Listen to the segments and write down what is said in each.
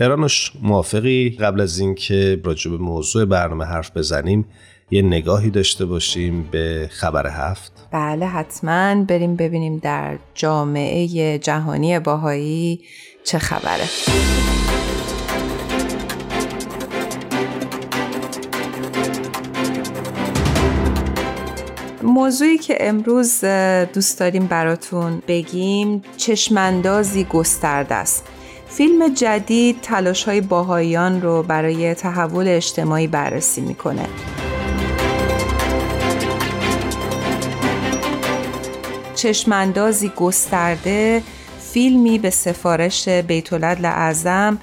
هرانوش موافقی قبل از اینکه راجع به موضوع برنامه حرف بزنیم یه نگاهی داشته باشیم به خبر هفت. بله حتما بریم ببینیم در جامعه جهانی باهایی چه خبره. موضوعی که امروز دوست داریم براتون بگیم چشماندازی گسترده است. فیلم جدید تلاش های باهایان رو برای تحول اجتماعی بررسی می‌کنه چشماندازی گسترده فیلمی به سفارش بیتولد اعظم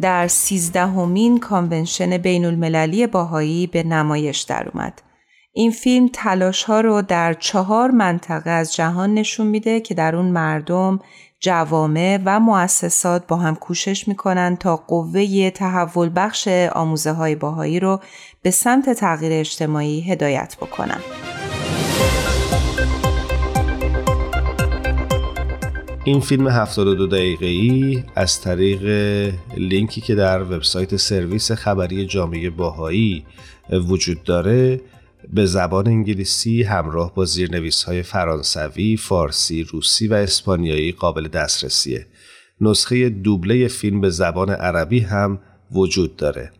در سیزدهمین کانونشن بین المللی باهایی به نمایش در اومد. این فیلم تلاش ها رو در چهار منطقه از جهان نشون میده که در اون مردم جوامع و مؤسسات با هم کوشش می‌کنن تا قوه تحول بخش آموزه های باهایی رو به سمت تغییر اجتماعی هدایت بکنن. این فیلم 72 دقیقه ای از طریق لینکی که در وبسایت سرویس خبری جامعه باهایی وجود داره به زبان انگلیسی همراه با زیرنویس های فرانسوی، فارسی، روسی و اسپانیایی قابل دسترسیه. نسخه دوبله فیلم به زبان عربی هم وجود داره.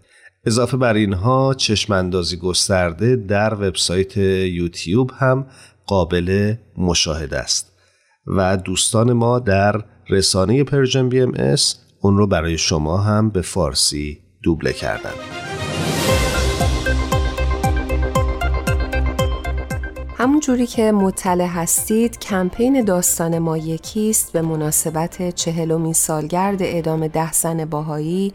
اضافه بر اینها چشم‌اندازی گسترده در وبسایت یوتیوب هم قابل مشاهده است. و دوستان ما در رسانه Persian BMS اون رو برای شما هم به فارسی دوبله کردن همون جوری که مطلع هستید کمپین داستان ما یکیست به مناسبت چهلمین سالگرد اعدام ده زن بهایی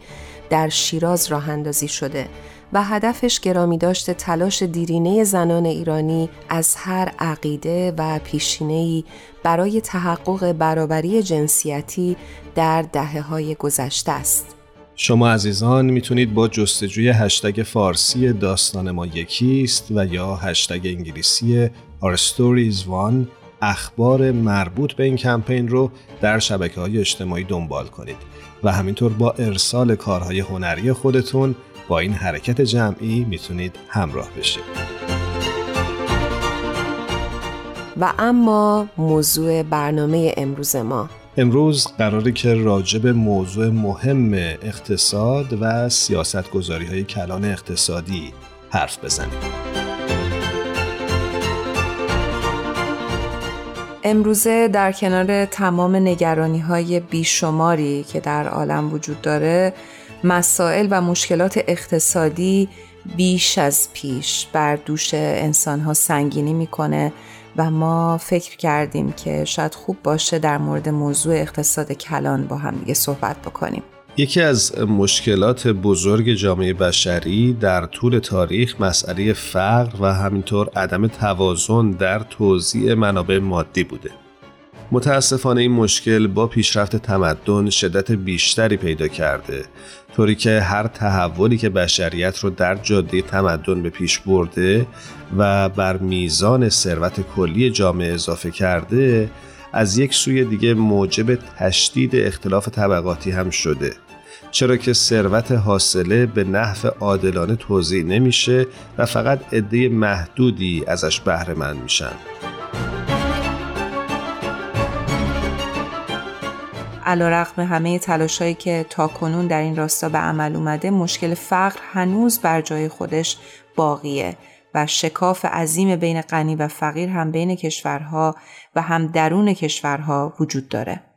در شیراز راه اندازی شده و هدفش گرامی داشته تلاش دیرینه زنان ایرانی از هر عقیده و پیشینه‌ای برای تحقق برابری جنسیتی در دهه های گذشته است. شما عزیزان می‌تونید با جستجوی هشتگ فارسی داستان ما یکیست و یا هشتگ انگلیسی Our Stories One اخبار مربوط به این کمپین رو در شبکه های اجتماعی دنبال کنید و همینطور با ارسال کارهای هنری خودتون با این حرکت جمعی می‌تونید همراه بشید. و اما موضوع برنامه امروز ما امروز قراره که راجع به موضوع مهم اقتصاد و سیاست گذاری های کلان اقتصادی حرف بزنیم. امروزه در کنار تمام نگرانی های بیشماری که در عالم وجود داره مسائل و مشکلات اقتصادی بیش از پیش بر دوش انسان ها سنگینی می‌کنه و ما فکر کردیم که شاید خوب باشه در مورد موضوع اقتصاد کلان با هم دیگه صحبت بکنیم. یکی از مشکلات بزرگ جامعه بشری در طول تاریخ مسئله فقر و همینطور عدم توازن در توزیع منابع مادی بوده. متاسفانه این مشکل با پیشرفت تمدن شدت بیشتری پیدا کرده طوری که هر تحولی که بشریت رو در جاده تمدن به پیش برده و بر میزان ثروت کلی جامعه اضافه کرده از یک سوی دیگه موجب تشدید اختلاف طبقاتی هم شده. چرا که ثروت حاصله به نحو عادلانه توضیح نمیشه و فقط عده محدودی ازش بهره مند میشن. علا همه تلاشایی که تا کنون در این راستا به عمل اومده مشکل فقر هنوز بر جای خودش باقیه و شکاف عظیم بین غنی و فقیر هم بین کشورها و هم درون کشورها وجود داره.